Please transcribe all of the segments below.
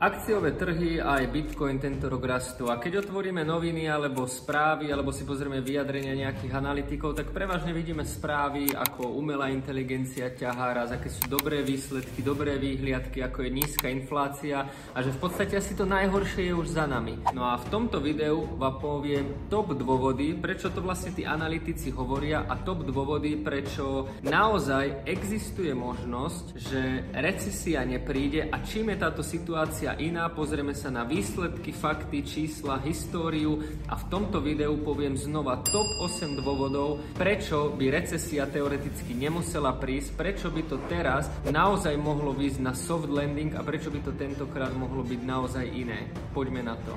Akciové trhy a aj Bitcoin tento rok rastú a keď otvoríme noviny alebo správy alebo si pozrieme vyjadrenia nejakých analytikov, tak prevažne vidíme správy ako umelá inteligencia ťahá raz, aké sú dobré výsledky, dobré výhliadky, ako je nízka inflácia a že v podstate asi to najhoršie je už za nami. No a v tomto videu vám poviem top dôvody, prečo to vlastne tí analytici hovoria a top dôvody, prečo naozaj existuje možnosť, že recesia nepríde a čím je táto situácia iná, pozrieme sa na výsledky, fakty, čísla, históriu a v tomto videu poviem znova top 8 dôvodov, prečo by recesia teoreticky nemusela prísť, prečo by to teraz naozaj mohlo výjsť na soft landing a prečo by to tentokrát mohlo byť naozaj iné. Poďme na to.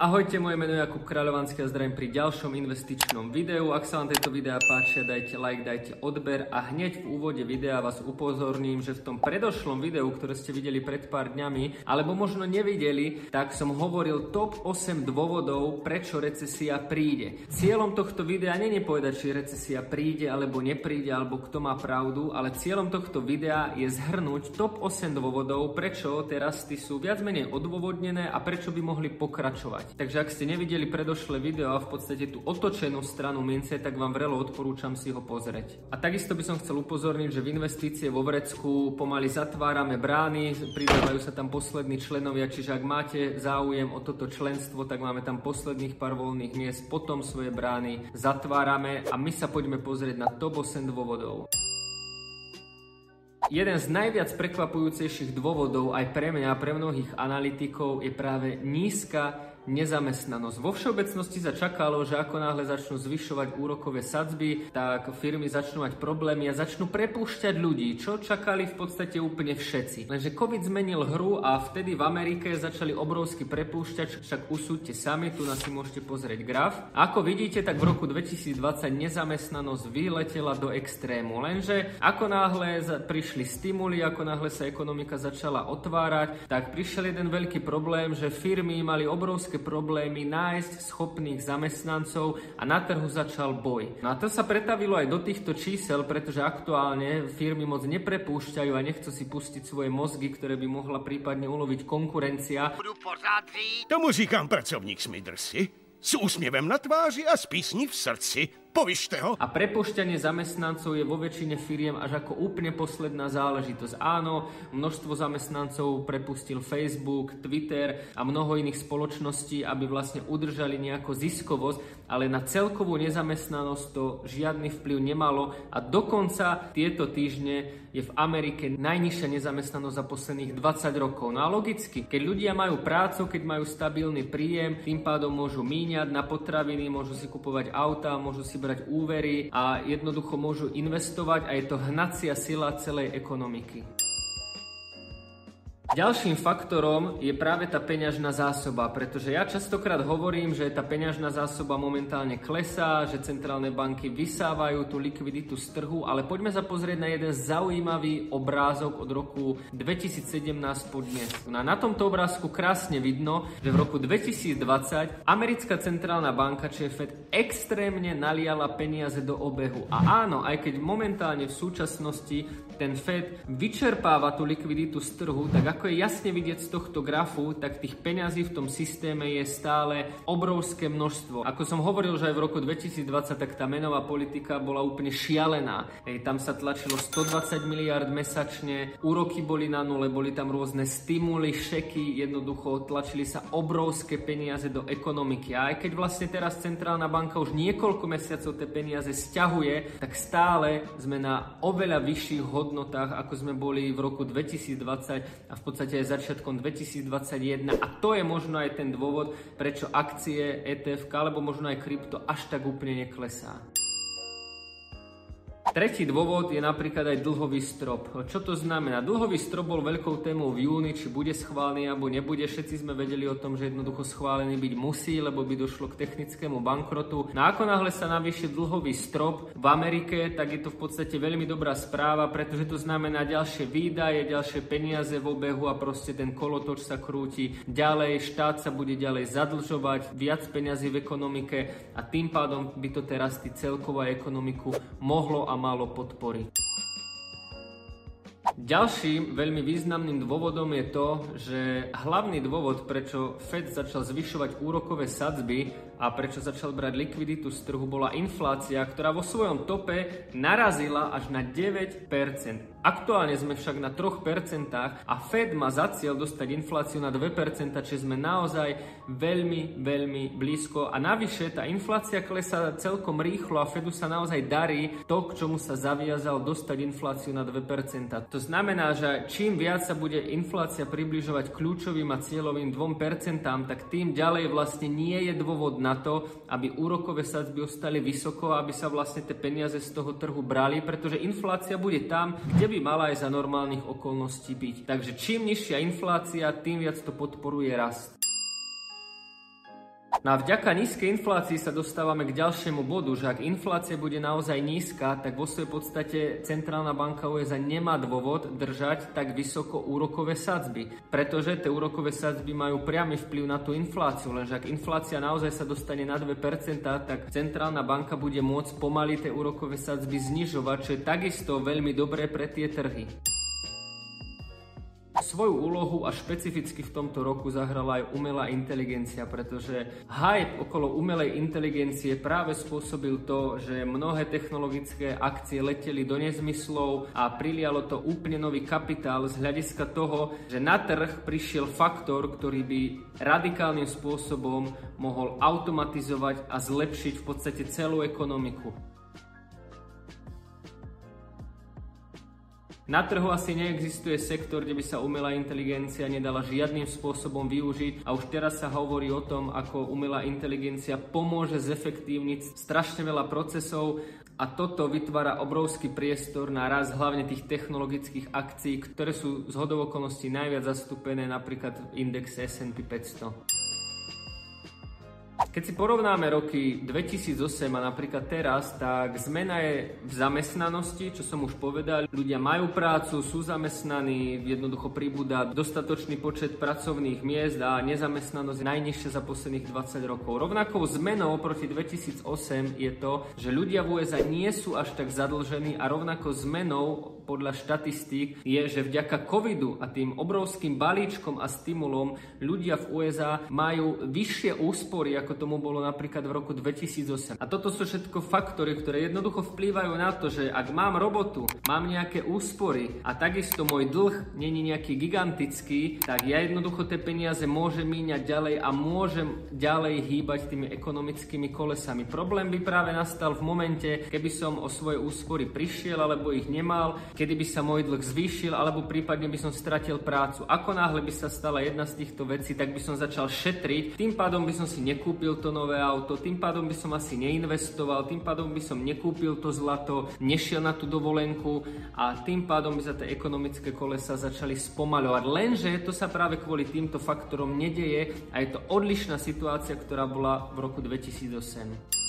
Ahojte, moje meno je Jakub Kráľovanský a zdravím pri ďalšom investičnom videu. Ak sa vám tieto videá páčia, dajte like, dajte odber a hneď v úvode videa vás upozorním, že v tom predošlom videu, ktoré ste videli pred pár dňami, alebo možno nevideli, tak som hovoril top 8 dôvodov, prečo recesia príde. Cieľom tohto videa nie je povedať, či recesia príde alebo nepríde, alebo kto má pravdu, ale cieľom tohto videa je zhrnúť top 8 dôvodov, prečo teraz sú viac menej odôvodnené a prečo by mohli pokračovať. Takže ak ste nevideli predošlé video a v podstate tú otočenú stranu mince, tak vám vrelo odporúčam si ho pozrieť. A takisto by som chcel upozorniť, že v investície vo Vrecku pomaly zatvárame brány, pridávajú sa tam poslední členovia, čiže ak máte záujem o toto členstvo, tak máme tam posledných pár voľných miest, potom svoje brány zatvárame a my sa poďme pozrieť na top 8 dôvodov. Jeden z najviac prekvapujúcejších dôvodov aj pre mňa a pre mnohých analytikov je práve nízka nezamestnanosť. Vo všeobecnosti sa čakalo, že ako náhle začnú zvyšovať úrokové sadzby, tak firmy začnú mať problémy a začnú prepúšťať ľudí, čo čakali v podstate úplne všetci. Lenže COVID zmenil hru a vtedy v Amerike začali obrovsky prepúšťať, však usúďte sami, tu nás si môžete pozrieť graf. A ako vidíte, tak v roku 2020 nezamestnanosť vyletela do extrému. Lenže ako náhle prišli stimuly, ako náhle sa ekonomika začala otvárať, tak prišiel jeden veľký problém, že firmy mali obrovské obrovské problémy nájsť schopných zamestnancov a na trhu začal boj. No a to sa pretavilo aj do týchto čísel, pretože aktuálne firmy moc neprepúšťajú a nechcú si pustiť svoje mozgy, ktoré by mohla prípadne uloviť konkurencia. Tomu říkám pracovník Smidrsi. S úsmievem na tváři a s v srdci. Povyšte ho. A prepušťanie zamestnancov je vo väčšine firiem až ako úplne posledná záležitosť. Áno, množstvo zamestnancov prepustil Facebook, Twitter a mnoho iných spoločností, aby vlastne udržali nejakú ziskovosť, ale na celkovú nezamestnanosť to žiadny vplyv nemalo a dokonca tieto týždne je v Amerike najnižšia nezamestnanosť za posledných 20 rokov. No a logicky, keď ľudia majú prácu, keď majú stabilný príjem, tým pádom môžu míňať na potraviny, môžu si kupovať auta, môžu si brať úvery a jednoducho môžu investovať a je to hnacia sila celej ekonomiky. Ďalším faktorom je práve tá peňažná zásoba, pretože ja častokrát hovorím, že tá peňažná zásoba momentálne klesá, že centrálne banky vysávajú tú likviditu z trhu, ale poďme sa pozrieť na jeden zaujímavý obrázok od roku 2017 po dnes. No na tomto obrázku krásne vidno, že v roku 2020 americká centrálna banka, čiže Fed, extrémne naliala peniaze do obehu. A áno, aj keď momentálne v súčasnosti ten Fed vyčerpáva tú likviditu z trhu, tak ako je jasne vidieť z tohto grafu, tak tých peňazí v tom systéme je stále obrovské množstvo. Ako som hovoril, že aj v roku 2020, tak tá menová politika bola úplne šialená. Hej, tam sa tlačilo 120 miliard mesačne, úroky boli na nule, boli tam rôzne stimuly, šeky, jednoducho tlačili sa obrovské peniaze do ekonomiky. A aj keď vlastne teraz centrálna banka už niekoľko mesiacov tie peniaze stiahuje, tak stále sme na oveľa vyšších hodnotách, ako sme boli v roku 2020 a v podstate aj začiatkom 2021 a to je možno aj ten dôvod, prečo akcie, ETF alebo možno aj krypto až tak úplne neklesá. Tretí dôvod je napríklad aj dlhový strop. Čo to znamená? Dlhový strop bol veľkou témou v júni, či bude schválený alebo nebude. Všetci sme vedeli o tom, že jednoducho schválený byť musí, lebo by došlo k technickému bankrotu. No ako náhle sa navýši dlhový strop v Amerike, tak je to v podstate veľmi dobrá správa, pretože to znamená ďalšie výdaje, ďalšie peniaze v obehu a proste ten kolotoč sa krúti ďalej, štát sa bude ďalej zadlžovať, viac peniazy v ekonomike a tým pádom by to teraz celková ekonomiku mohlo a malo podporiť. Ďalším veľmi významným dôvodom je to, že hlavný dôvod, prečo Fed začal zvyšovať úrokové sadzby a prečo začal brať likviditu z trhu, bola inflácia, ktorá vo svojom tope narazila až na 9%. Aktuálne sme však na 3% a Fed má za cieľ dostať infláciu na 2%, čiže sme naozaj veľmi, veľmi blízko. A navyše tá inflácia klesá celkom rýchlo a Fedu sa naozaj darí to, k čomu sa zaviazal dostať infláciu na 2%. To znamená, že čím viac sa bude inflácia približovať kľúčovým a cieľovým 2%, tak tým ďalej vlastne nie je dôvod na to, aby úrokové sadzby ostali vysoko aby sa vlastne tie peniaze z toho trhu brali, pretože inflácia bude tam, kde by mala aj za normálnych okolností byť. Takže čím nižšia inflácia, tým viac to podporuje rast. No a vďaka nízkej inflácii sa dostávame k ďalšiemu bodu, že ak inflácia bude naozaj nízka, tak vo svojej podstate Centrálna banka USA nemá dôvod držať tak vysoko úrokové sadzby, pretože tie úrokové sadzby majú priamy vplyv na tú infláciu, lenže ak inflácia naozaj sa dostane na 2%, tak Centrálna banka bude môcť pomaly tie úrokové sadzby znižovať, čo je takisto veľmi dobré pre tie trhy. Svoju úlohu a špecificky v tomto roku zahrala aj umelá inteligencia, pretože hype okolo umelej inteligencie práve spôsobil to, že mnohé technologické akcie leteli do nezmyslov a prilialo to úplne nový kapitál z hľadiska toho, že na trh prišiel faktor, ktorý by radikálnym spôsobom mohol automatizovať a zlepšiť v podstate celú ekonomiku. Na trhu asi neexistuje sektor, kde by sa umelá inteligencia nedala žiadnym spôsobom využiť a už teraz sa hovorí o tom, ako umelá inteligencia pomôže zefektívniť strašne veľa procesov a toto vytvára obrovský priestor na raz hlavne tých technologických akcií, ktoré sú z hodovokolností najviac zastúpené napríklad v indexe S&P 500. Keď si porovnáme roky 2008 a napríklad teraz, tak zmena je v zamestnanosti, čo som už povedal. Ľudia majú prácu, sú zamestnaní, jednoducho pribúda dostatočný počet pracovných miest a nezamestnanosť je najnižšia za posledných 20 rokov. Rovnakou zmenou oproti 2008 je to, že ľudia v USA nie sú až tak zadlžení a rovnako zmenou podľa štatistík je, že vďaka covidu a tým obrovským balíčkom a stimulom ľudia v USA majú vyššie úspory ako tomu bolo napríklad v roku 2008. A toto sú všetko faktory, ktoré jednoducho vplývajú na to, že ak mám robotu, mám nejaké úspory a takisto môj dlh není nejaký gigantický, tak ja jednoducho tie peniaze môžem míňať ďalej a môžem ďalej hýbať tými ekonomickými kolesami. Problém by práve nastal v momente, keby som o svoje úspory prišiel alebo ich nemal, kedy by sa môj dlh zvýšil alebo prípadne by som stratil prácu. Ako náhle by sa stala jedna z týchto vecí, tak by som začal šetriť, tým pádom by som si nekúpil to nové auto, tým pádom by som asi neinvestoval, tým pádom by som nekúpil to zlato, nešiel na tú dovolenku a tým pádom by sa tie ekonomické kolesa začali spomaľovať. Lenže to sa práve kvôli týmto faktorom nedeje a je to odlišná situácia, ktorá bola v roku 2008.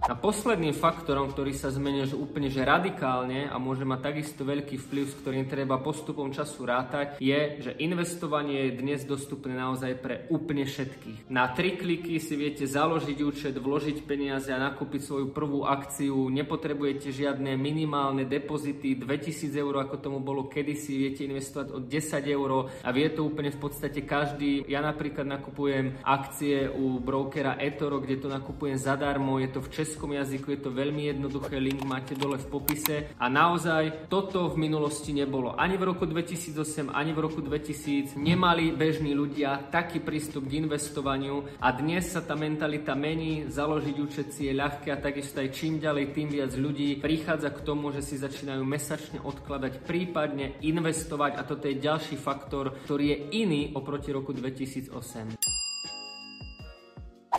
A posledným faktorom, ktorý sa zmenil že úplne že radikálne a môže mať takisto veľký vplyv, s ktorým treba postupom času rátať, je, že investovanie je dnes dostupné naozaj pre úplne všetkých. Na tri kliky si viete založiť účet, vložiť peniaze a nakúpiť svoju prvú akciu. Nepotrebujete žiadne minimálne depozity, 2000 eur, ako tomu bolo kedysi, viete investovať od 10 eur a vie to úplne v podstate každý. Ja napríklad nakupujem akcie u brokera eToro, kde to nakupujem zadarmo, je to v Česku českom jazyku, je to veľmi jednoduché, link máte dole v popise a naozaj toto v minulosti nebolo. Ani v roku 2008, ani v roku 2000 nemali bežní ľudia taký prístup k investovaniu a dnes sa tá mentalita mení, založiť účet si je ľahké a takisto aj čím ďalej, tým viac ľudí prichádza k tomu, že si začínajú mesačne odkladať, prípadne investovať a toto je ďalší faktor, ktorý je iný oproti roku 2008.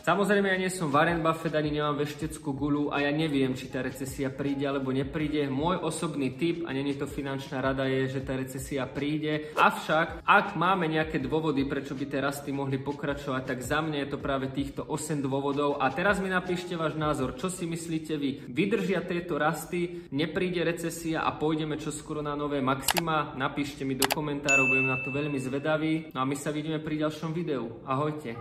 Samozrejme, ja nie som Warren Buffett, ani nemám vešteckú gulu a ja neviem, či tá recesia príde alebo nepríde. Môj osobný tip, a není to finančná rada, je, že tá recesia príde. Avšak, ak máme nejaké dôvody, prečo by tie rasty mohli pokračovať, tak za mňa je to práve týchto 8 dôvodov. A teraz mi napíšte váš názor, čo si myslíte vy. Vydržia tieto rasty, nepríde recesia a pôjdeme čo skoro na nové maxima? Napíšte mi do komentárov, budem na to veľmi zvedavý. No a my sa vidíme pri ďalšom videu. Ahojte.